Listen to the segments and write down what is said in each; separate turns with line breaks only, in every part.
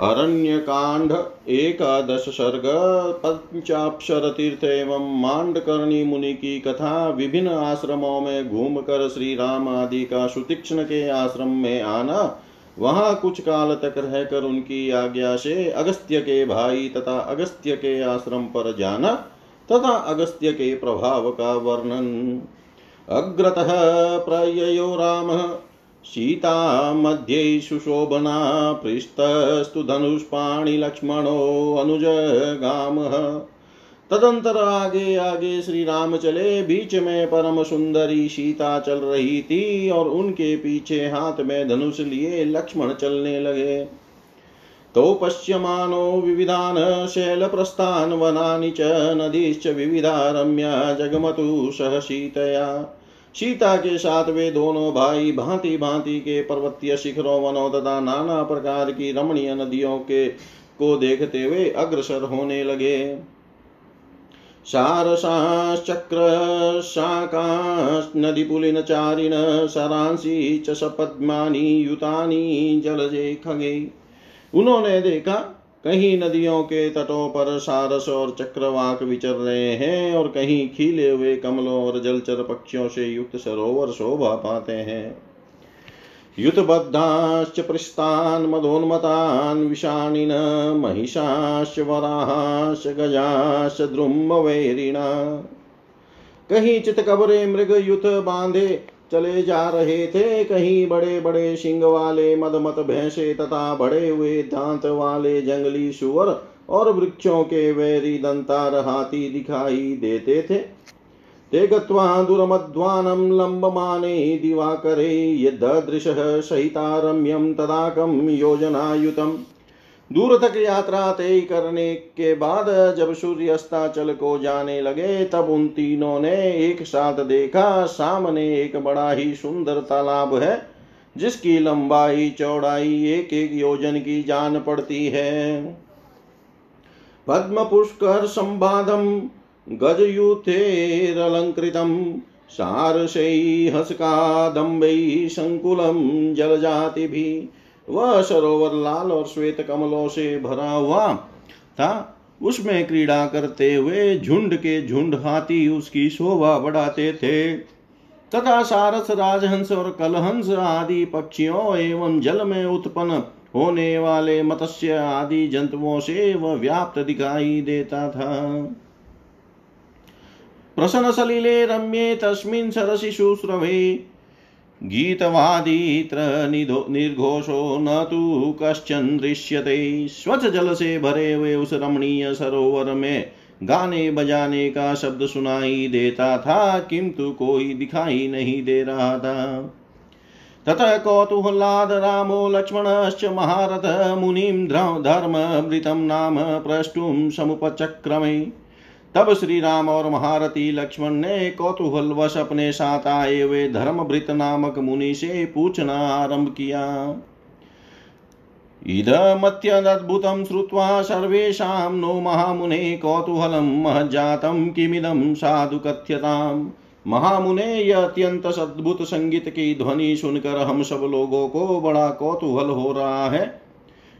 अरण्यकांड एकादश सर्ग पंचाक्षर तीर्थ एवं मांडकर्णी मुनि की कथा, विभिन्न आश्रमों में घूमकर श्री राम आदि का सुतीक्षण के आश्रम में आना, वहाँ कुछ काल तक रहकर उनकी आज्ञा से अगस्त्य के भाई तथा अगस्त्य के आश्रम पर जाना तथा अगस्त्य के प्रभाव का वर्णन। अग्रतः प्रययो राम सीता मध्ये सुशोभना पृष्ठस्तु धनुष्पाणिलक्ष्मणो अनुजगामः तदंतर आगे आगे श्री राम चले। बीच में परम सुंदरी सीता चल रही थी और उनके पीछे हाथ में धनुष लिए लक्ष्मण चलने लगे। तो पश्यमानो विविधान शैलप्रस्थान वनानि च नदीश्च विविधा रम्या जगमतु सह सीतया सीता के साथ वे दोनों भाई भांति भांति के पर्वतीय शिखरों, वनों तथा नाना प्रकार की रमणीय नदियों के, को देखते हुए अग्रसर होने लगे। सारसाश्चक्र नदीपुलिनचारिण सरांसी च सपद्मानि युतानि, जलजे खगे। उन्होंने देखा कहीं नदियों के तटों पर सारस और चक्रवाक विचर रहे हैं और कहीं खिले हुए कमलों और जलचर पक्षियों से युक्त सरोवर शोभा पाते हैं। युतबद्धाश्च पृष्ठान् मदोन्मतान् विषाणिन, महिषाश्च वराहाश्च गजाश्च द्रुम्बवैरिणा कहीं चितकबरे मृग युत बांधे चले जा रहे थे कहीं बड़े बड़े सिंग वाले, मदमत भैंसे तथा बड़े हुए दांत वाले जंगली सुअर और वृक्षों के वैरी दंतार हाथी दिखाई देते थे। ते गत्वा दुरमध्वानं लम्बमाने दिवाकरे यदृशः सहितारम्यं तदाकं योजनायुतम्। दूर तक यात्रा तय करने के बाद जब सूर्य अस्ताचल को जाने लगे, तब उन तीनों ने एक साथ देखा, सामने एक बड़ा ही सुंदर तालाब है, जिसकी लंबाई, चौड़ाई एक एक योजन की जान पड़ती है। पद्म पुष्कर संवादम गजयूथेरलंकृतम सारसै हसकादम्बै संकुलम, जलजाति भी। वह सरोवर लाल और श्वेत कमलों से भरा हुआ था। उसमें क्रीड़ा करते हुए झुंड के झुंड हाथी उसकी शोभा बढ़ाते थे। तथा सारस, राजहंस और कलहंस आदि पक्षियों एवं जल में उत्पन्न होने वाले मत्स्य आदि जंतुओं से वह व्याप्त दिखाई देता था। प्रसन्न सलिले रम्ये तस्मिन् सरसि गीतवादीत्र निर्घोषो न तु कश्चन दृश्यते। स्वच्छ जल से भरे हुए उस रमणीय सरोवर में गाने बजाने का शब्द सुनाई देता था, किंतु कोई दिखाई नहीं दे रहा था। ततः कौतूहलाद रामो लक्ष्मणश्च महारथ मुनिं धर्मभृतं नाम प्रष्टुं समुपचक्रमे। तब श्री राम और महारथी लक्ष्मण ने कौतूहलवश अपने साथ आए हुए धर्मभृत नामक मुनि से पूछना आरंभ किया। इदमत्यदद्भुतं श्रुत्वा सर्वेषां नो महामुने कौतूहलं महज्जातं किमिदं साधु कथ्यताम् महामुने यह अत्यंत अद्भुत संगीत की ध्वनि सुनकर हम सब लोगों को बड़ा कौतूहल हो रहा है।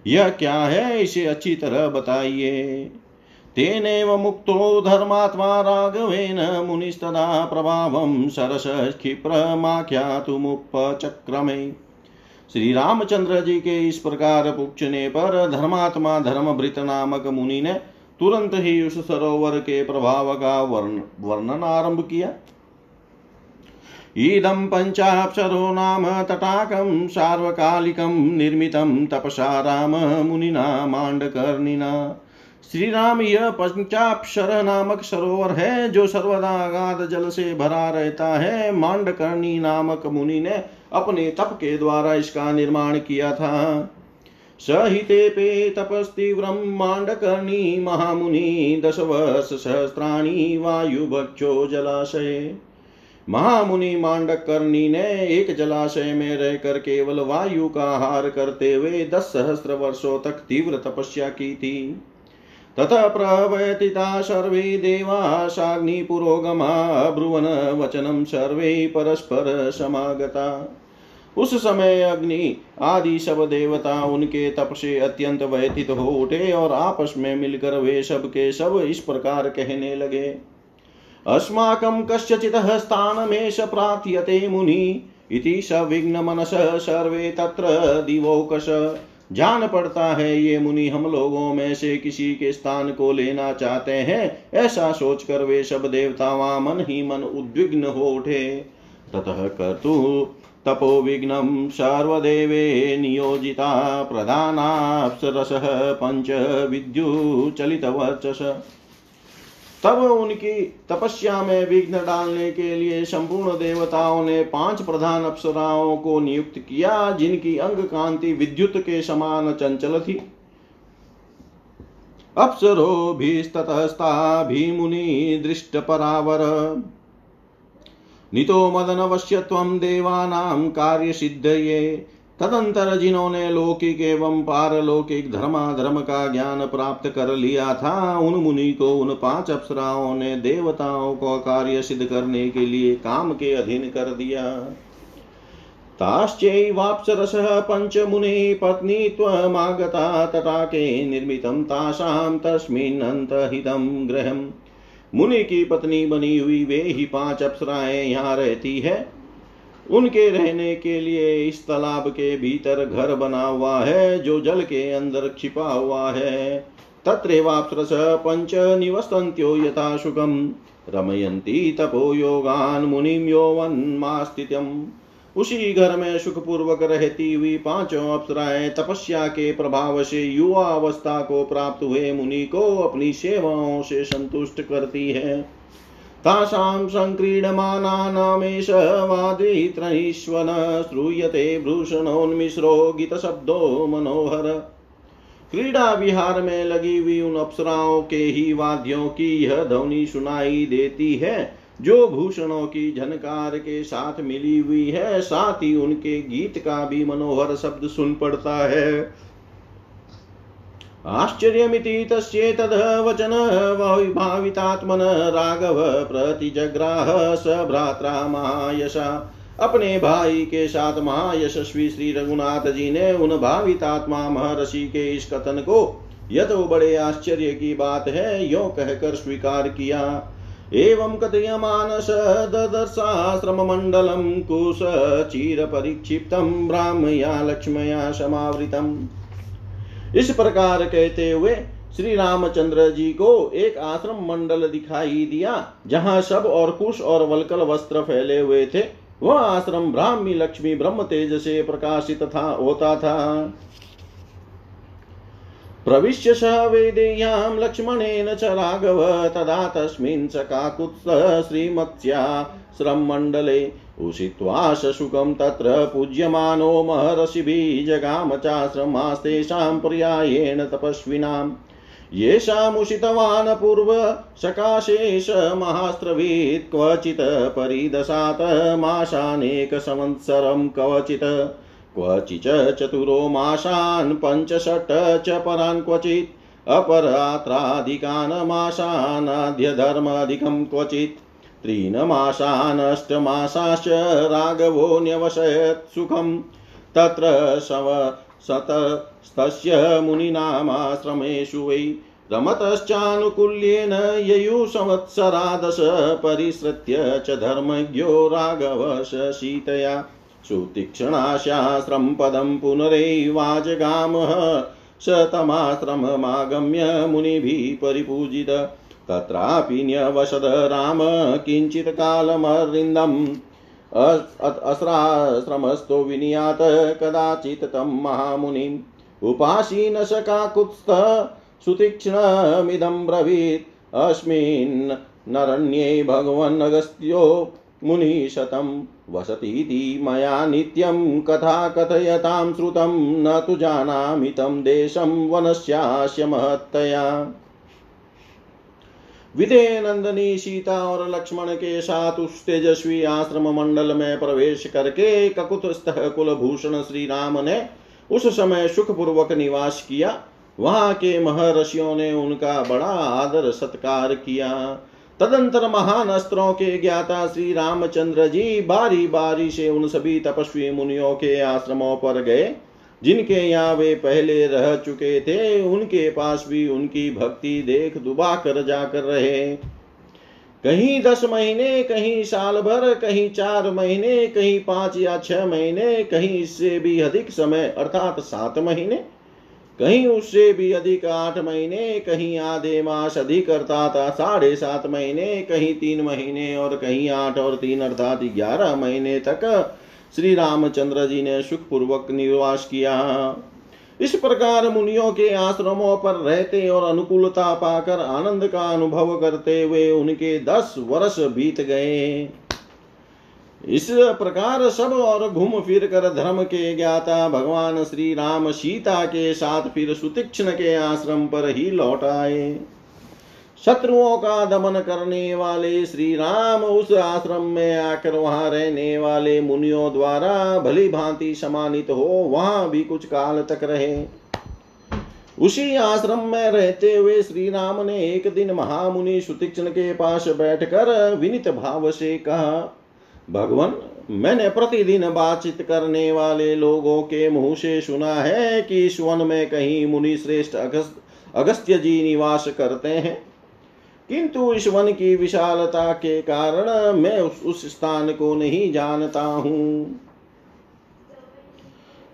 यह क्या है, इसे अच्छी तरह बताइए। तेनेव मुक्तो धर्मात्मा राघवेन मुनिस्तदा प्रभावं सरस क्षिप्रमाख्यातुमुपचक्रमे श्री रामचंद्र जी के इस प्रकार पूछने पर धर्मात्मा धर्मभृत नामक मुनि ने तुरंत ही उस सरोवर के प्रभाव का वर्ण, वर्णन आरंभ किया। इदं पञ्चाक्षरो नाम तटाकं सार्वकालिकं निर्मितं तपसा राम मुनिना माण्डकर्णिना श्री राम यह पंचाक्षर नामक सरोवर है, जो सर्वदा अगाध जल से भरा रहता है। मांडकर्णी नामक मुनि ने अपने तप के द्वारा इसका निर्माण किया था। सहिते पे तपस्तीव्रम मांडकर्णी महामुनि दश वर्ष सहस्त्राणी वायुभक्षो जलाशय। महामुनि मांडकर्णी ने एक जलाशय में रहकर केवल वायु का आहार करते हुए दस सहस्त्र वर्षों तक तीव्र तपस्या की थी। ततः प्रवतिता सर्वे देवाशाग्निपुरोगमा ब्रुवन वचनं सर्वे परस्पर समागता उस समय अग्नि, आदि सब देवता, उनके तप से अत्यंत व्यथित हो उठे और आपस में मिलकर वे सब के सब इस प्रकार कहने लगे। अस्माकं कस्यचितः स्थानमेष प्रार्थ्यते मुनि, इति सविघ्नमनस सर्वे तत्र दिवोकश। जान पड़ता है, ये मुनि हम लोगों में से किसी के स्थान को लेना चाहते हैं। ऐसा सोचकर वे सब देवतावा मन ही मन उद्विग्न हो उठे। ततः कर्तु तपो विघ्नं सर्वदेवे नियोजिता प्रधानाप्सरसः पञ्च विद्युच्चलितवर्चस तब उनकी तपस्या में विघ्न डालने के लिए संपूर्ण देवताओं ने पाँच प्रधान अप्सराओं को नियुक्त किया, जिनकी अंग कांति विद्युत के समान चंचल थी। अप्सरो भी मुनि दृष्ट परावर नितो मदनवश्यत्वं देवानां कार्यसिद्धये। तदंतर जिन्होंने लौकिक एवं पारलौकिक धर्माधर्म का ज्ञान प्राप्त कर लिया था। उन मुनि को, उन पाँच अप्सराओं ने देवताओं को कार्य सिद्ध करने के लिए काम के अधीन कर दिया। ताश्चैवाप्सरसः पञ्चमुनि पत्नीत्वमागता तटाके निर्मितं तासां तस्मिन्नन्तहितं गृहम्। मुनि की पत्नी बनी हुई वे ही पाँच अप्सराएँ यहाँ रहती है। उनके रहने के लिए इस तालाब के भीतर घर बना हुआ है, जो जल के अंदर छिपा हुआ है। तत्रेवाप्सरस पंच निवसन्त्यो यथा सुखम रमयंती तपो योगान मुनिम यौवन्मास्तित्यम। उसी घर में सुखपूर्वक रहती हुई पाँचों अप्सराएँ तपस्या के प्रभाव से युवा अवस्था को प्राप्त हुए मुनि को अपनी सेवाओं से संतुष्ट करती है। तासां सङ्क्रीडमानानामेष वादित्रैश्वन श्रूयते भूषणोन्मिश्रो गीतशब्दो मनोहर। क्रीड़ा विहार में लगी हुई उन अप्सराओं के ही वाद्यों की यह ध्वनि सुनाई देती है, जो भूषणों की झनकार के साथ मिली हुई है, साथ ही उनके गीत का भी मनोहर शब्द सुन पड़ता है। आश्चर्यमिति तस्येतद्वचन भावितात्मन राघव प्रतिजग्राह स भ्रात्रा महायशा। अपने भाई के साथ महायशस्वी श्री रघुनाथ जी ने उन भावितात्मा महर्षि के इस कथन को यह तो बड़े आश्चर्य की बात है, यो कहकर स्वीकार किया। एवं कथयमान स ददर्शाश्रममण्डलं कुश चिरपरिक्षिप्तं ब्राह्मया लक्ष्मया समावृतम्। इस प्रकार कहते हुए श्री रामचंद्र जी को एक आश्रम मंडल दिखाई दिया, जहाँ सब और कुश और वलकल वस्त्र फैले हुए थे। वह आश्रम ब्राह्मी, लक्ष्मी, ब्रह्म तेज से प्रकाशित था, होता था। प्रविश्य स वेदेयां लक्ष्मणेन च राघव, तदा तस्मिन् स काकुत्स श्रीमत्स्याश्रममण्डले उषित्वा शुकं तत्र पूज्यमानो महर्षिभिः जगाम चाश्रमास्तेषां पर्यायेण तपस्विनाम् येषामुषितवान् पूर्व सकाशेष महास्त्रवीत् क्वचित् परिदशात् मासानेकसंवत्सरं क्वचित्। क्वचिच चतुरो मासान् पञ्चषट् च परान् क्वचित्। अपरात्राधिकान् मासानाद्यधर्माधिकं क्वचित्। त्रीनमासानष्टमासाश्च राघवो न्यवशयत् सुखम्। तत्र शव शतस्तस्य मुनीनामाश्रमेषु वै रमतश्चानुकूल्येन ययु संवत्सरादश परिसृत्य च धर्मज्ञो राघवश शीतया सुतीक्ष्णाशास्त्रं पदं पुनरैवाजगामः। स तमाश्रममागम्य मुनिभिः परिपूजित। तत्रापि न्यवसद राम किञ्चित् कालमरिन्दम्। अस्राश्रमस्थो विनियात कदाचित् तं महामुनिम्। उपासीन सकाकुत्स्थ सुतीक्ष्णमिदं ब्रवीत्। अस्मिन् नरण्ये भगवन्नगस्त्यो मुनिशतं वसतीति मया नित्यं कथा कथयतां श्रुतं। न तु जानामि तं देशं वनस्यास्य महत्तया। विदे नंदनी, सीता और लक्ष्मण के साथ उस तेजस्वी आश्रम मंडल में प्रवेश करके ककुत कुल भूषण श्री राम ने उस समय सुख पूर्वक निवास किया। वहाँ के महर्षियों ने उनका बड़ा आदर सत्कार किया। तदंतर महान अस्त्रों के ज्ञाता श्री रामचंद्र जी बारी बारी से उन सभी तपस्वी मुनियों के आश्रमों पर गए। जिनके यहाँ वे पहले रह चुके थे, उनके पास भी उनकी भक्ति देख दुबा कर जाकर रहे। कहीं दस महीने, कहीं साल भर, कहीं चार महीने, कहीं पाँच या छह महीने, कहीं इससे भी अधिक समय, अर्थात सात महीने, कहीं उससे भी अधिक आठ महीने, कहीं आधे मास अधिक, अर्थात साढ़े सात महीने, कहीं तीन महीने और कहीं आठ और तीन, अर्थात ग्यारह महीने तक श्री रामचंद्र जी ने सुख पूर्वक निवास किया। इस प्रकार मुनियों के आश्रमों पर रहते और अनुकूलता पाकर आनंद का अनुभव करते हुए उनके दस वर्ष बीत गए। इस प्रकार सब और घूम फिर कर धर्म के ज्ञाता भगवान श्री राम सीता के साथ फिर सुतीक्षण के आश्रम पर ही लौट आए। शत्रुओं का दमन करने वाले श्री राम उस आश्रम में आकर वहाँ रहने वाले मुनियों द्वारा भली भांति सम्मानित हो, वहाँ भी कुछ काल तक रहे। उसी आश्रम में रहते हुए श्री राम ने एक दिन महामुनि सुतीक्षण के पास बैठकर विनित भाव से कहा, भगवान, मैंने प्रतिदिन बातचीत करने वाले लोगों के मुँह से सुना है कि इस वन में कहीं मुनि श्रेष्ठ अगस्त अगस्त्य जी निवास करते हैं। किंतु इस वन की विशालता के कारण मैं उस, उस स्थान को नहीं जानता हूँ।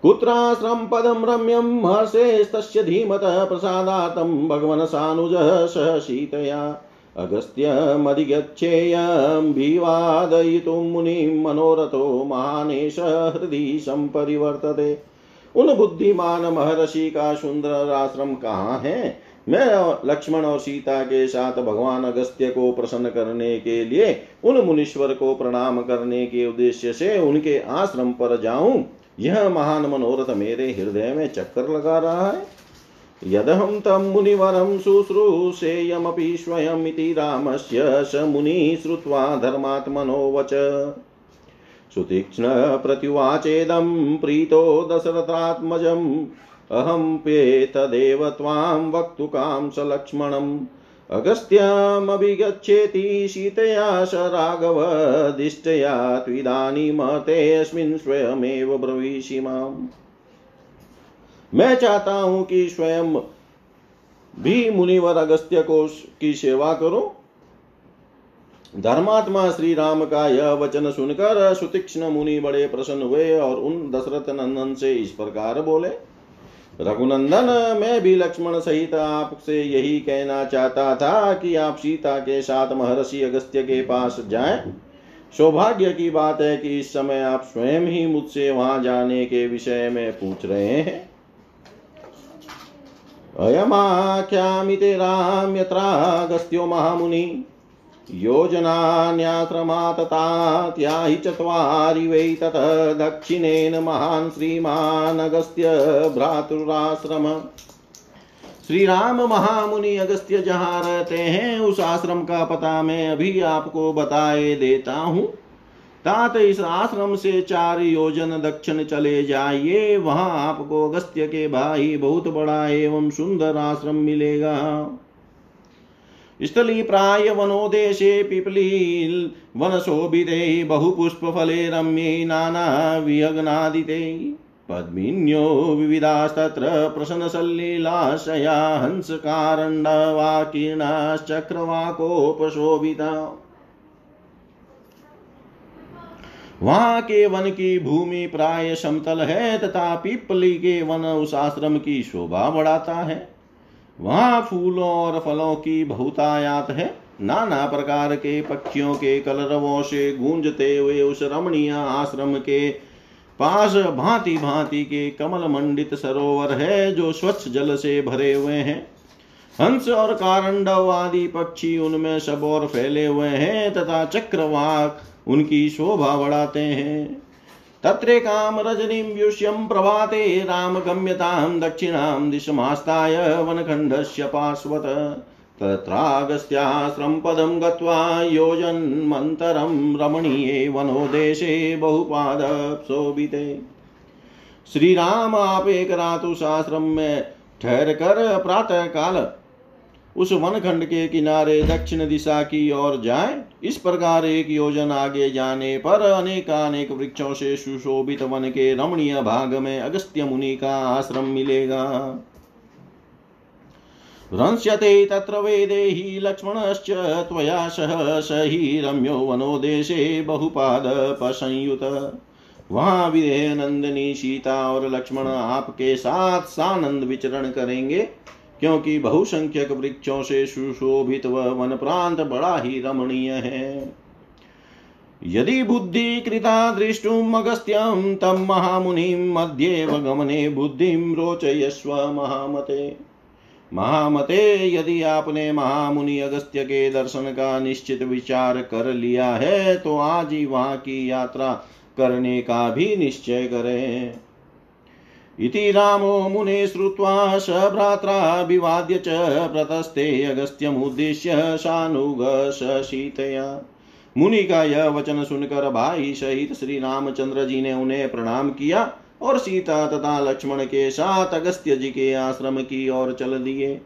कुत्राश्रम पदम रम्यम हर्षेस्तस्य धीमतः प्रसादातम भगवन सानुज सह सीतया अगस्त्यमधिगच्छेयं विवादयितुं मुनिं मनोरथो महानेश हृदि संपरिवर्तते। उन बुद्धिमान महर्षि का सुंदर आश्रम कहाँ है? मैं लक्ष्मण और सीता के साथ भगवान अगस्त्य को प्रसन्न करने के लिए उन मुनीश्वर को प्रणाम करने के उद्देश्य से उनके आश्रम पर जाऊँ। यह महान मनोरथ मेरे हृदय में चक्कर लगा रहा है। यदहं तं मुनिवरं शुश्रूषेयमपि स्वयमिति रामस्य स मुनिः श्रुत्वा धर्मात्मनो वच। सुतीक्ष्णप्रत्युवाचेदं प्रीतो दशरथात्मजम्। अहं पेतदेव त्वां वक्तुकां स लक्ष्मणम्। अगस्त्यमभिगच्छेति सीतया स राघवदिष्टया त्विदानीमतेऽस्मिन् स्वयमेव ब्रवीषि माम्। मैं चाहता हूँ कि स्वयं भी मुनिवर अगस्त्य को की सेवा करो। धर्मात्मा श्री राम का यह वचन सुनकर सुतीक्ष्ण मुनि बड़े प्रसन्न हुए और उन दशरथ नंदन से इस प्रकार बोले रघुनंदन मैं भी लक्ष्मण सहित आपसे यही कहना चाहता था कि आप सीता के साथ महर्षि अगस्त्य के पास जाएँ। सौभाग्य की बात है कि इस समय आप स्वयं ही मुझसे वहाँ जाने के विषय में पूछ रहे हैं। अयमाख्यामिते राम्यत्रागस्त्यो महामुनि। योजनान्याश्रमाततात्याहि चत्वारि वै ततः दक्षिणेन महान् श्रीमानगस्त्य भ्रातुराश्रम। श्री राम महामुनि अगस्त्य जहाँ रहते हैं, उस आश्रम का पता मैं अभी आपको बताए देता हूँ। तात इस आश्रम से चार योजन दक्षिण चले जाइए, वहाँ आपको अगस्त्य के भाई बहुत बड़ा एवं सुंदर आश्रम मिलेगा। स्थली प्राय वनोदेशे पिपली वन शोभिते बहुपुष्प फले रम्ये नाना वियग्नादिते पद्मिन्यो विविधास्तत्र प्रसन्नसल्लीलाशया हंसकारण्डवाकीर्णाश्चक्रवाकोपशोभिता। वहाँ के वन की भूमि प्राय समतल है तथा पीपली के वन उस आश्रम की शोभा बढ़ाता है। वहाँ फूलों और फलों की बहुतायात है। नाना प्रकार के पक्षियों के कलरवों से गूंजते हुए उस रमणीय आश्रम के पास भांति भांति के कमल मंडित सरोवर है जो स्वच्छ जल से भरे हुए हैं। हंस और कारंडव आदि पक्षी उनमें सब और फैले हुए हैं तथा चक्रवाक उनकी शोभा बढ़ाते हैं। तत्रे काम रजनीं प्रभाते रामगम्यतां दक्षिणां दिशमास्ताय वनखण्डस्य पार्श्वत। तत्रागस्त्याश्रम पदं गत्वा योजन्मन्तरं रमणीये वनोदेशे बहुपादशोभिते श्री राम आप एक रात उस में ठहर कर प्रातः काल उस वन खंड के किनारे दक्षिण दिशा की ओर जाए। इस प्रकार एक योजन आगे जाने पर अनेकानेक वृक्षों से सुशोभित वन के रमणीय भाग में अगस्त्य मुनि का आश्रम मिलेगा। भ्रंस्यते तत्र वेदेहि लक्ष्मणश्च त्वया सह स हि रम्यो वनो देशे बहुपादपसंयुत वहाँ विदेह नंदिनी सीता और लक्ष्मण आपके साथ सानंद विचरण करेंगे। क्योंकि बहुसंख्यक वृक्षों से सुशोभित वह वन प्रांत बड़ा ही रमणीय है। यदि बुद्धि कृता दृष्टुम अगस्त्यम, तम महामुनिम मध्ये गमने बुद्धिम रोचयस्व महामते। महामते, यदि आपने महामुनि अगस्त्य के दर्शन का निश्चित विचार कर लिया है तो आज ही वहाँ की यात्रा करने का भी निश्चय करें। इति रामो मुने श्रुत्वा स भ्रात्राभिवाद्य च प्रतस्ते अगस्त्यमुद्दिश्य शानुग शीतया मुनि का यह वचन सुनकर भाई सहित श्री रामचंद्र जी ने उन्हें प्रणाम किया और सीता तथा लक्ष्मण के साथ अगस्त्य जी के आश्रम की ओर चल दिए।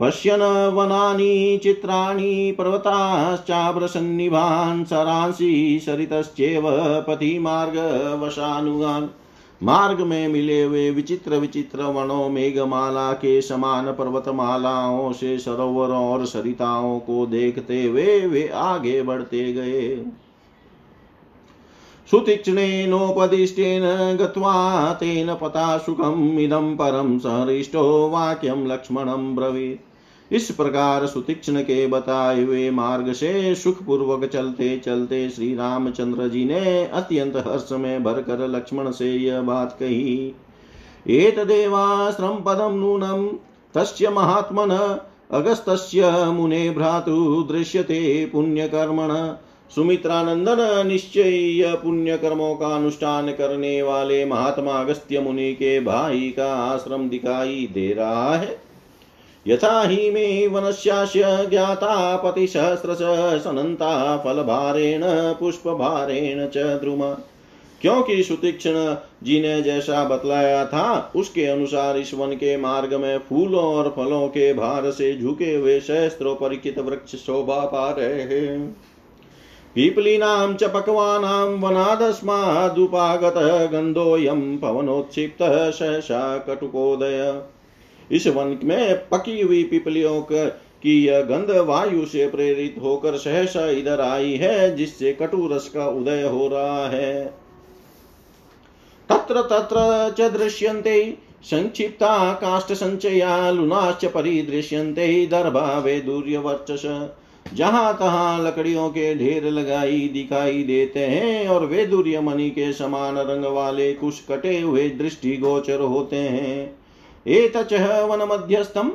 पश्यन वनानि चित्राणि पर्वताश्चाभ्रसन्निभान् सरांसि सरितश्चेव वशानुगान् मार्ग में मिले हुए विचित्र विचित्र वनों, मेघमाला के समान पर्वतमालाओं से सरोवरों और सरिताओं को देखते हुए वे आगे बढ़ते गए। सुतीक्ष्णेनोपदिष्टेन गत्वा तेन सुखम् इदं परं सहृष्टो वाक्यं लक्ष्मणं ब्रवीत्। इस प्रकार सुतीक्षण के बताए हुए मार्ग से सुख पूर्वक चलते चलते श्री रामचंद्र जी ने अत्यंत हर्ष में भरकर लक्ष्मण से यह बात कही। एतदेवाश्रम पदम नूनम, तस्य महात्मन, अगस्तस्य मुने भ्रातु दृश्यते पुण्यकर्मण। सुमित्रानंदन निश्चय पुण्य कर्मों का अनुष्ठान करने वाले महात्मा अगस्त्य मुनि के भाई का आश्रम दिखाई दे रहा है। यथा ही मे वनस्यास्य ज्ञाता पतिसहस्र सनंता फलभारेण, पुष्पभारेण च द्रुम। क्योंकि सुतीक्षण जी ने जैसा बतलाया था, उसके अनुसार इस वन के मार्ग में फूलों और फलों के भार से झुके हुए सहस्त्रों परिचित वृक्ष शोभा पा रहे हैं। पीपलीनां च पक्वानां वनादस्मादुपागतः गन्धोऽयं पवनोत्क्षिप्तः सहसा कटुकोदय। इस वन में पकी हुई पिपलियों की यह गंध वायु से प्रेरित होकर सहसा इधर आई है, जिससे कटु रस का उदय हो रहा है। तत्र तत्र च दृश्यन्ते, संक्षिप्ता काष्ठ संचया लुनाश्च परिदृश्यन्ते दर्भा वेदुर्यवर्चस जहाँ तहां लकड़ियों के ढेर लगाई दिखाई देते हैं, और वे मणि के समान रंग वाले कुछ कटे हुए दृष्टि गोचर होते हैं। एतच वन मध्यस्थम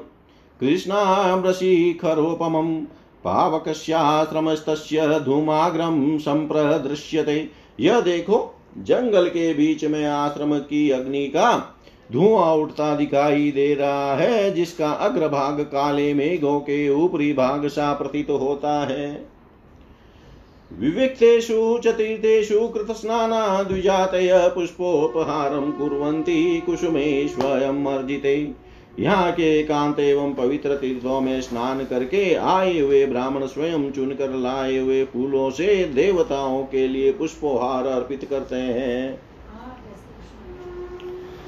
कृष्णामृशिखरोपमं पावकस्याश्रमस्तस्य धूमाग्रम संप्रदृश्यते यह देखो, जंगल के बीच में आश्रम की अग्नि का धुआँ उठता दिखाई दे रहा है, जिसका अग्रभाग काले मेघों के ऊपरी भाग सा प्रतीत होता है। विविक्तेषु च तीर्थेषु कृतस्नाना द्विजातय पुष्पोपहारं कुर्वन्ति कुसुमे स्वयं अर्जिते यहाँ के एकांत एवं पवित्र तीर्थों में स्नान करके आए हुए ब्राह्मण स्वयं चुनकर लाए हुए फूलों से देवताओं के लिए पुष्पोहार अर्पित करते हैं।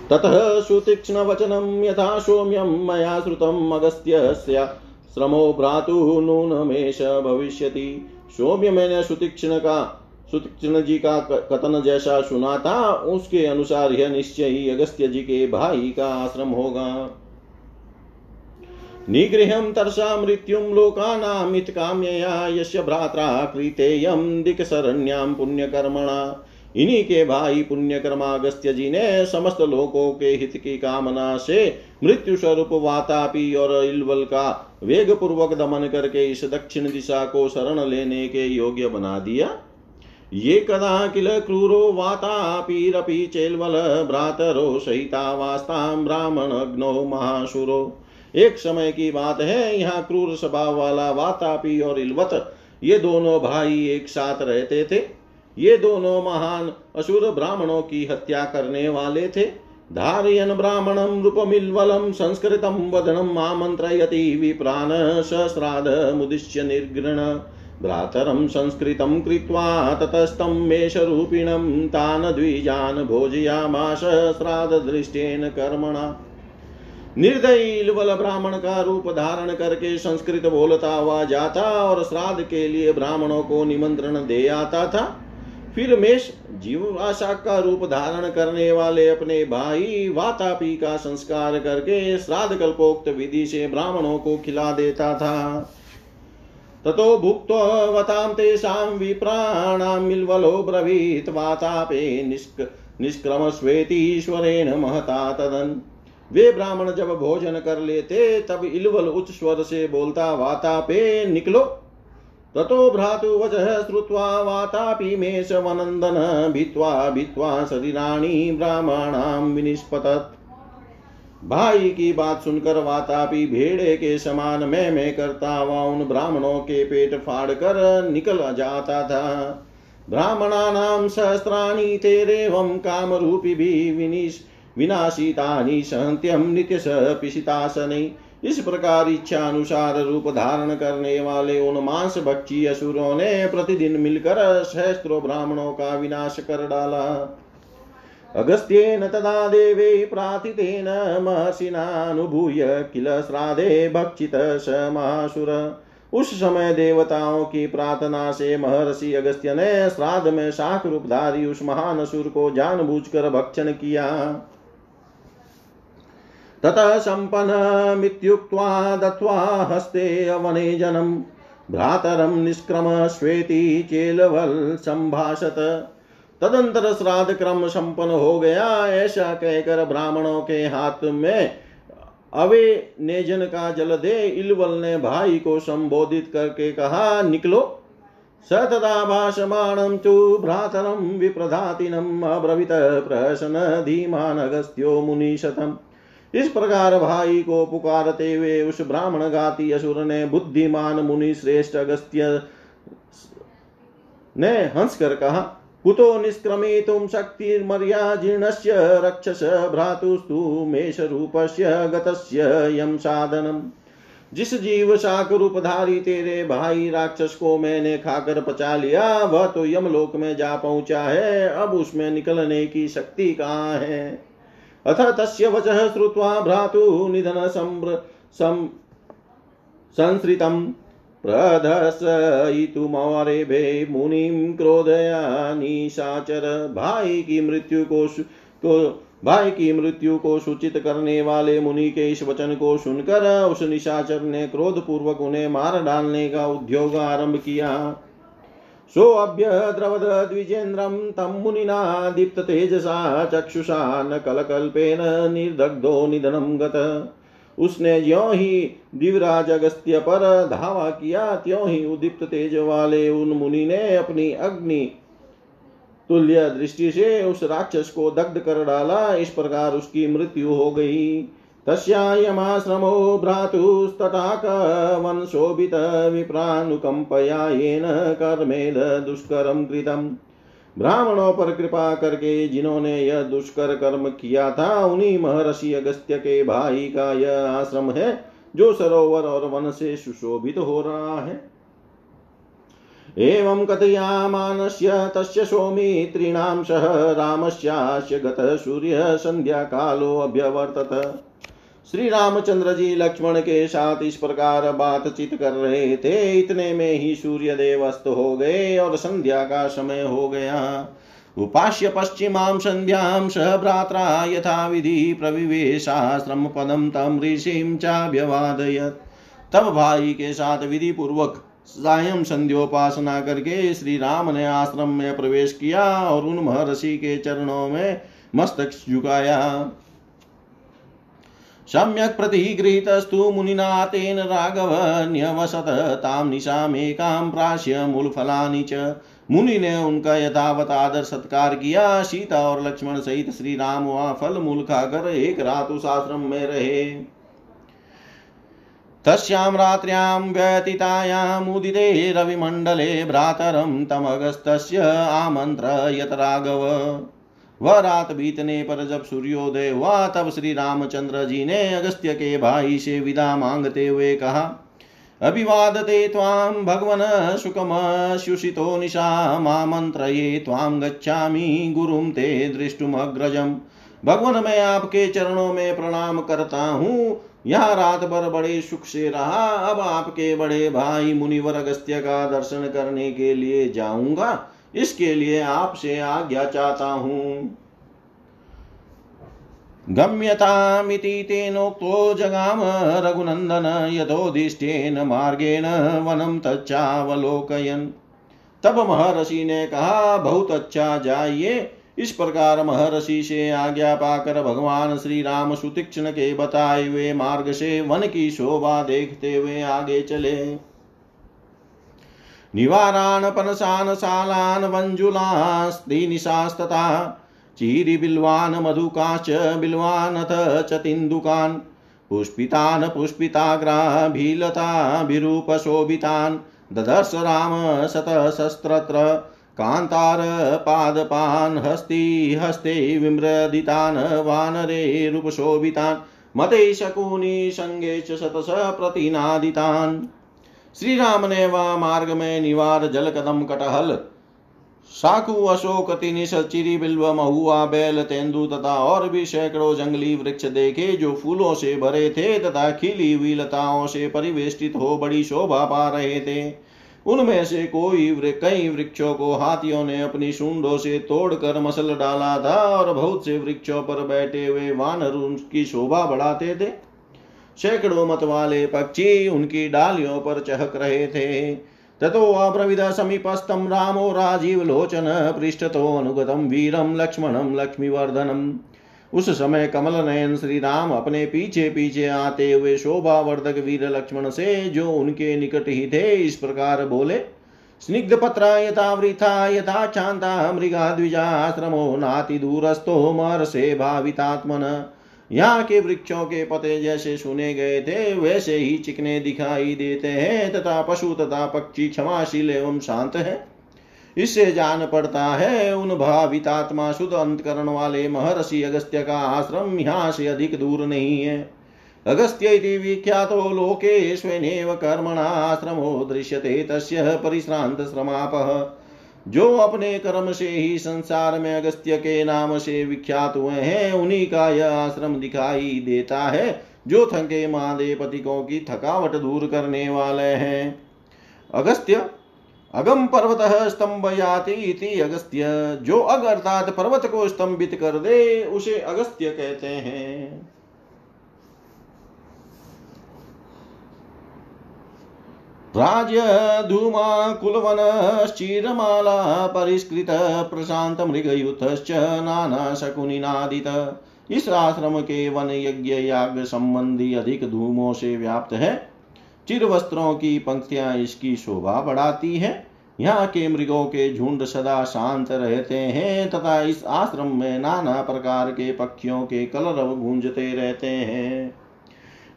ततः सुतीक्ष्णवचनं यथा सौम्यं मया श्रुतम् अगस्त्यस्य। श्रमो भ्रातुः नूनमेष भविष्यति। सौम्य मैंने सुतीक्षण का, सुतीक्षण जी का कथन जैसा सुना था, उसके अनुसार यह निश्चय ही अगस्त्य जी के भाई का आश्रम होगा। निगृहं तरसा मृत्युं लोकानामित्काम्यया, यस्य भ्रात्रा कृतेयं पुण्य पुण्यकर्मणा। इन्हीं के भाई पुण्य कर्मागस्त्य जी ने समस्त लोकों के हित की कामना से मृत्यु स्वरूप वातापी और इलवल का वेग पूर्वक दमन करके इस दक्षिण दिशा को शरण लेने के योग्य बना दिया। ये कदा किल क्रूरो वातापीरपि चेलवल भ्रातरो वास्ताम ब्राह्मण अग्नो महासुरो एक समय की बात है, यहाँ क्रूर स्वभाव वाला वातापी और इलवत, ये दोनों भाई एक साथ रहते थे। ये दोनों महान असुर ब्राह्मणों की हत्या करने वाले थे। धारयन् ब्राह्मणं रूपमिल्वलं संस्कृतं वदनम् आमन्त्रयति विप्राण सहस्रादमुदिश्य निर्गृण। भ्रातरं संस्कृतं कृत्वा ततस्तं तान् द्विजान् भोजयामाश श्राद्धदृष्टेन कर्मणा। निर्दयी ब्राह्मण का रूप धारण करके संस्कृत बोलता हुआ जाता और श्राद्ध के लिए ब्राह्मणों को निमंत्रण दे आता था। फिर मेष जीव आशा का रूप धारण करने वाले अपने भाई वातापी का संस्कार करके श्राद्ध कल्पोक्त विधि से ब्राह्मणों को खिला देता था। ततो भुक्तवतां वातापे निष्क महता तदन्। वे ब्राह्मण जब भोजन कर लेते, तब इलवल उच्च स्वर से बोलता, वातापे निकलो। ततो भ्रातु वचः श्रुत्वा वातापि मेष वनन्दन भित्वा भित्वा शरीराणि ब्राह्मणां विनिष्पतत्। भाई की बात सुनकर वातापी भेड़े के समान मैं मैं करता हुआ उन ब्राह्मणों के पेट फाड़ कर निकल जाता था। ब्राह्मणानां सहस्राणि तेरेवं काम रूपी भी विनिश विनाशितानि सहंत्यम नित्यश पिशितासनि इस प्रकार इच्छा अनुसार रूप धारण करने वाले उन मांस भक्षी असुरों ने प्रतिदिन मिलकर सहस्त्रो ब्राह्मणों का विनाश कर डाला। अगस्त्येन तदा देवे प्राथितेन महर्षिनानुभूय किल श्राद्धे भक्षित स महासुर। उस समय देवताओं की प्रार्थना से महर्षि अगस्त्य ने श्राद्ध में शाख रूपधारी उस महान असुर को जानबूझकर भक्षण किया। ततः सम्पन्नमित्युक्त्वा दत्त्वा हस्ते अवनेजनं भ्रातरं निष्क्रम श्वेति चेलवल संभाषत तदंतर श्राद्ध क्रम संपन्न हो गया। ऐसा कहकर ब्राह्मणों के हाथ में अवे नेजन का जल दे। इलवल ने भाई को संबोधित करके कहा, निकलो। सतदा भाषमाणं तु भ्रातरं विप्रधातिनम् अब्रवीत प्रशन धीमान अगस्त्यो मुनिशतम्। इस प्रकार भाई को पुकारते हुए उस ब्राह्मण गाती असुर ने बुद्धिमान मुनि श्रेष्ठ अगस्त्य ने हंस कर कहा, कुतो निष्क्रमितुं शक्तिर्मर्याजीर्णस्य रक्षस भ्रातुस्तु मेषरूपस्य गतस्य यम साधनम्। जिस जीव शाक रूपधारी तेरे भाई राक्षस को मैंने खाकर पचा लिया, वह तो यमलोक में जा पहुँचा है, अब उसमें निकलने की शक्ति कहाँ है? अथ तस्य वचः श्रुत्वा भ्रातुः निधन सं संसृतं प्रदर्शयितुमौरेभे मुनिं क्रोधया निशाचर भाई की मृत्यु को को भाई की मृत्यु को सूचित करने वाले मुनि के इस वचन को सुनकर उस निशाचर ने क्रोध पूर्वक उन्हें मार डालने का उद्योग आरंभ किया। सोऽभ्यद्रवद द्विजेन्द्रं तं मुनिना दीप्ततेजसा चक्षुषा न कलकल्पेन निर्दग्धो निधनं गत। उसने ज्यो ही दिवराज अगस्त्य पर धावा किया, त्यों ही उदीप्त तेज वाले उन मुनि ने अपनी अग्नि तुल्य दृष्टि से उस राक्षस को दग्ध कर डाला। इस प्रकार उसकी मृत्यु हो गई। तस्यायमाश्रमो भ्रातुस्तटाकवंशोभितविप्रानुकम्पया येन कर्मेद दुष्करं कृतम्। ब्राह्मणों पर कृपा करके जिन्होंने यह दुष्कर कर्म किया था, उन्हीं महर्षि अगस्त्य के भाई का यह आश्रम है, जो सरोवर और वन से सुशोभित हो रहा है। एवं कथयामानस्य तस्य सौमित्रीणां सह रामस्यास्य गतः सूर्यः सन्ध्याकालोऽभ्यवर्तत श्री रामचंद्र जी लक्ष्मण के साथ इस प्रकार बातचीत कर रहे थे। इतने में ही सूर्य देव अस्त हो गए और संध्या का समय हो गया। उपास्य पश्चिमां संध्यां स भ्रात्रा यथा विधि प्रविवेशाश्रम पदम तम ऋषिं चाभ्यवादयत। तब भाई के साथ विधि पूर्वक सायं संध्योपासना करके श्री राम ने आश्रम में प्रवेश किया और उन महर्षि के चरणों में मस्तक झुकाया। सम्यक् प्रतिगृहीतस्तु मुनिना तेन राघव, न्यवसत, तां निशामेकां प्राश्य मूलफलानि च। मुनि ने उनका यथावत आदर सत्कार किया, सीता और लक्ष्मण सहित श्री राम वहाँ फल मूल खाकर एक रात उस आश्रम में रहे। तस्यां रात्र्यां व्यतीतायामुदिते रविमण्डले भ्रातरं तमगस्तस्य आमन्त्रयत राघव। वह रात बीतने पर जब सूर्योदय हुआ, तब श्री रामचंद्र जी ने अगस्त्य के भाई से विदा मांगते हुए कहा, अभिवादते त्वां निशा मामन्त्रये त्वां गच्छामि गुरुं ते दृष्टुमग्रजम्। भगवान, मैं आपके चरणों में प्रणाम करता हूँ। यहाँ रात भर बड़े सुख से रहा। अब आपके बड़े भाई मुनिवर अगस्त्य का दर्शन करने के लिए जाऊँगा। इसके लिए आपसे आज्ञा चाहता हूँ। गम्यतामिति तेनोक्तो जगाम रघुनन्दन यथोदिष्टेन मार्गेण वनम तच्चावलोकयन। तब महर्षि ने कहा, बहुत अच्छा जाइए। इस प्रकार महर्षि से आज्ञा पाकर भगवान श्री राम सुतीक्षण के बताए हुए मार्ग से वन की शोभा देखते हुए आगे चले। निवारान पनसान सालान वंजुलास्ति निशास्तता चीरिबिल्वान् मधुकाश्च बिल्वानथ च तिन्दुकान्। पुष्पितान् पुष्पिताग्राभिलताभिरूपशोभितान्। ददर्श राम शतशस्त्रत्र कान्तारपादपान् हस्ति हस्ते विमृदितान् वानरेरुपशोभितान् मते शकुनी संगे च शतश प्रतिनादितान्। श्री राम ने वह मार्ग में निवार जल कदम कटहल। साकु, अशोक तिनिश चिरी बिल्व महुआ, बैल, तेंदु तथा और भी सैकड़ों जंगली वृक्ष देखे, जो फूलों से भरे थे तथा खिली हुई लताओं से परिवेष्टित हो बड़ी शोभा पा रहे थे। उनमें से कोई कई वृक्षों को हाथियों ने अपनी सूंडों से तोड़कर मसल डाला था और बहुत से वृक्षों पर बैठे हुए वानर उनकी शोभा बढ़ाते थे। सैकड़ों मत वाले पक्षी उनकी डालियों पर चहक रहे थे। ततो अब्रविद समीपस्थं रामो राजीवलोचन पृष्ठतो अनुगतं वीरं लक्ष्मणं लक्ष्मीवर्धनम् उस समय कमल नयन श्री राम अपने पीछे पीछे आते हुए शोभावर्धक वीर लक्ष्मण से जो उनके निकट ही थे, इस प्रकार बोले, स्निग्ध पत्र यथा वृथा यथा चांता मृगा द्विजाश्रमो नाति दूरस्थो मर से भावितात्मन। यहाँ के वृक्षों के पते जैसे सुने गए थे, वैसे ही चिकने दिखाई देते हैं, तथा पशु तथा पक्षी क्षमाशील एवं शांत है। इससे जान पड़ता है, उन भावितात्मा शुद्ध अंतकरण वाले महर्षि अगस्त्य का आश्रम यहाँ से अधिक दूर नहीं है। अगस्त्य विख्यातो लोके स्वेनेव कर्मणा आश्रमो दृश्यते, तस्य परिश्रांत श्रमापः जो अपने कर्म से ही संसार में अगस्त्य के नाम से विख्यात हुए हैं, उन्हीं का यह आश्रम दिखाई देता है, जो थके महादेव पतिकों की थकावट दूर करने वाले हैं। अगस्त्य, अगम पर्वत स्तंभ याति अगस्त्य, जो अग अर्थात पर्वत को स्तंभित कर दे, उसे अगस्त्य कहते हैं। राज्यधूमाकुलवनश्चिरमाला परिष्कृत प्रशान्तमृगयुतश्च नानाशकुनिनादित। इस आश्रम के वन यज्ञ याग संबंधी अधिक धूमों से व्याप्त है। चिर वस्त्रों की पंक्तियाँ इसकी शोभा बढ़ाती है। यहाँ के मृगों के झुंड सदा शांत रहते हैं तथा इस आश्रम में नाना प्रकार के पक्षियों के कलरव गूंजते रहते हैं।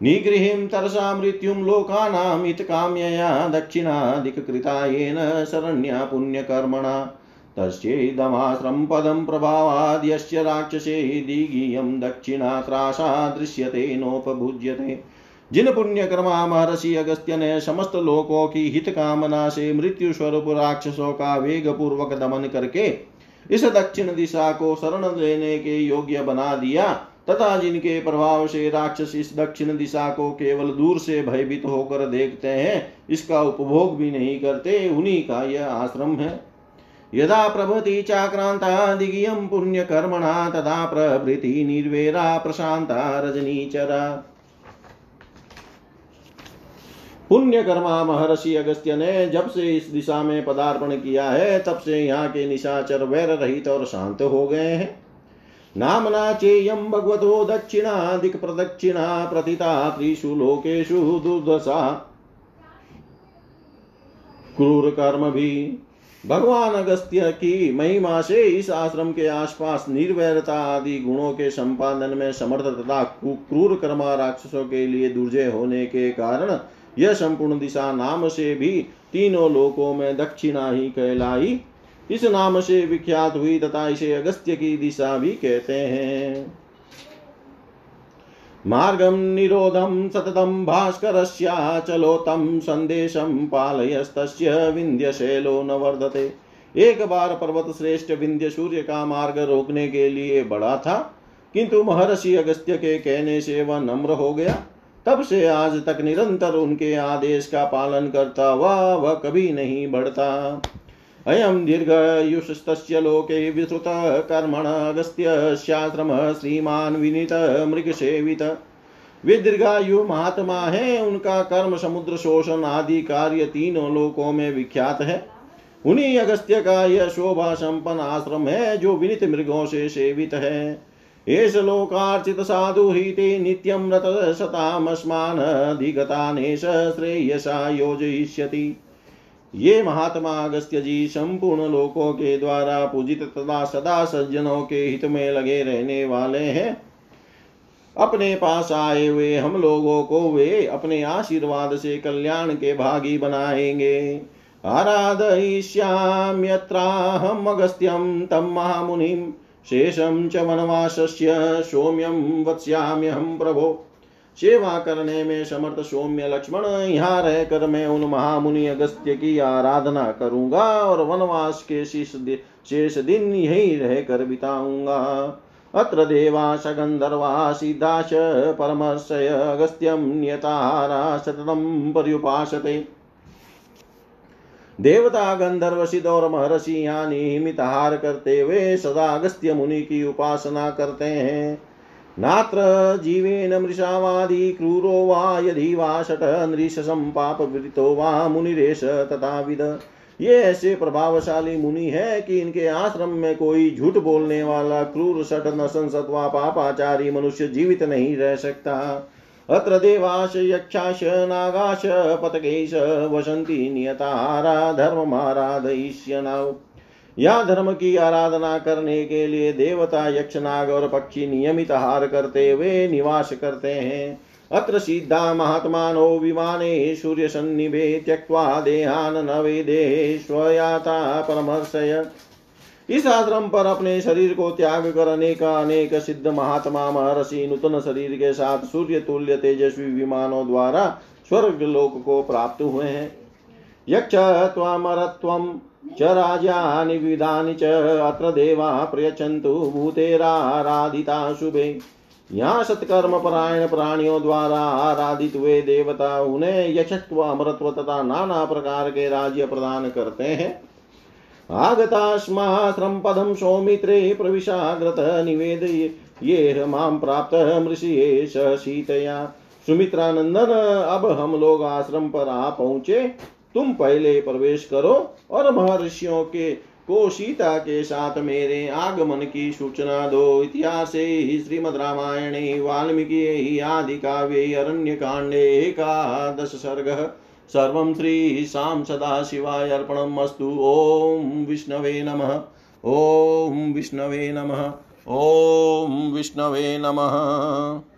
निगृहीं तरसा मृत्युं लोकानामितकाम्यया दक्षिणादिककृता येन शरण्या पुण्यकर्मणा तस्यैदमाश्रं पदं प्रभावाद्यस्य राक्षसे दिगीयं दक्षिणात्रासा दृश्यते नोपभुज्यते। जिन पुण्यकर्मा महर्षि अगस्त्य ने समस्त लोकों की हित कामना से मृत्यु स्वरूप राक्षसों का वेग पूर्वक दमन करके इस दक्षिण दिशा को शरण लेने के योग्य बना दिया। तथा जिनके प्रभाव से राक्षस इस दक्षिण दिशा को केवल दूर से भयभीत होकर देखते हैं, इसका उपभोग भी नहीं करते, उन्हीं का यह आश्रम है। यदा प्रभृति चाक्रांता पुण्य कर्मणा तदा प्रभृति निर्वेरा प्रशांता रजनीचरा पुण्य कर्मा महर्षि अगस्त्य ने जब से इस दिशा में पदार्पण किया है, तब से यहाँ के निशाचर वैर रहित और शांत हो गए हैं। नामना चेयं भगवतो दक्षिणादिक प्रदक्षिणा प्रतिता त्रिषु लोकेषु दुर्दशा। क्रूर कर्म भी भगवान अगस्त्य की महिमा से इस आश्रम के आसपास निर्वैरता आदि गुणों के संपादन में समर्थ तथा क्रूर कर्मा राक्षसों के लिए दुर्जय होने के कारण यह संपूर्ण दिशा नाम से भी तीनों लोकों में दक्षिणा ही कहलाई। इस नाम से विख्यात हुई तथा इसे अगस्त्य की दिशा भी कहते हैं। मार्गं निरोधं सततं भास्करस्याचलोतं सन्देशं पालयस्तस्य विन्ध्यशैलो न वर्धते। एक बार पर्वत श्रेष्ठ विंध्य सूर्य का मार्ग रोकने के लिए बड़ा था, किंतु महर्षि अगस्त्य के कहने से वह नम्र हो गया। तब से आज तक निरंतर उनके आदेश का पालन करता वह वह कभी नहीं बढ़ता। अयम दीर्घयुषस्तस्य लोके कर्मण अगस्त्याश्रम श्रीमान विनीत मृगसेवित। वे दीर्घायु महात्मा है, उनका कर्म समुद्र शोषण आदि कार्य तीनों लोकों में विख्यात है। उन्हीं अगस्त्य का यह शोभा संपन्न आश्रम है, जो विनित मृगों से सेवित है। एष लोकार्चित साधु ही ते नित्यं रत शतामस्मानधिगतानेश श्रेयसा योजयिष्यति। ये महात्मा अगस्त्य जी संपूर्ण लोकों के द्वारा पूजित तथा सदा सज्जनों के हित में लगे रहने वाले हैं। अपने पास आए हुए हम लोगों को वे अपने आशीर्वाद से कल्याण के भागी बनाएँगे। आराधयिष्याम्यत्राहम् अगस्त्यं तं महामुनिं शेषं च वनवासस्य सौम्यं वत्स्याम्यहं प्रभो। सेवा करने में समर्थ सौम्य लक्ष्मण, यहाँ रहकर मैं उन महामुनि अगस्त्य की आराधना करूँगा और वनवास के शेष शेष दिन यही रहकर बिताऊँगा। अत्र देवाश गन्धर्वा सिद्धाश परमर्शय अगस्त्यं नियताहारा सततं पर्युपासते। देवता गंधर्व सिद्ध और महर्षि यहाँ नियमित हार करते हुए सदा अगस्त्य मुनि की उपासना करते हैं। नात्र जीवेन मृषावादी क्रूरो वा यदि वा शट नृशसं पाप वृतो वा मुनिरेश तथा विद ये ऐसे प्रभावशाली मुनि है कि इनके आश्रम में कोई झूठ बोलने वाला क्रूर सट नसन सत्वा पापाचारी मनुष्य जीवित नहीं रह सकता। अत्र देवाश, यक्षाश, नागाश, पतकेश, वसंती नियताहारा धर्ममाराधयिष्यनाव या धर्म की आराधना करने के लिए देवता यक्ष नाग और पक्षी नियमित हार करते हुए निवास करते हैं। अत्र सिद्धा महात्मानो विमाने सूर्य सन्निभे त्यक्वा देहान नवे देहे स्वयाता परमर्शय। इस आश्रम पर अपने शरीर को त्याग कर अनेक अनेक सिद्ध महात्मा महर्षि नूतन शरीर के साथ सूर्य तुल्य तेजस्वी विमानों द्वारा स्वर्ग लोक को प्राप्त हुए हैं। यक्ष त्वमरत्वम च राजानि विविधानि च अत्र देवा प्रयच्छन्तु भूतेराराधिता शुभे। यहाँ सत्कर्म परायण प्राणियों द्वारा आराधित हुए देवता उन्हें यशत्व अमरत्व तथा नाना प्रकार के राज्य प्रदान करते हैं। आगता आगताश्माश्रम पदम सौमित्रे प्रविशाग्रत निवेद ये माम प्राप्त मृषि शीतया। सुमित्रानंदन, अब हम लोग आश्रम पर आ पहुँचे। तुम पहले प्रवेश करो और महर्षियों के को सीता के साथ मेरे आगमन की सूचना दो। इतिहास ही श्रीमद रामायणे, वाल्मीकि आदि काव्ये अरण्य कांडे एकादश सर्ग। सदा शिवाय अर्पणम् अस्तु ओम विष्णवे नमः। ओम विष्णवे नमः। ओम विष्णवे नमः।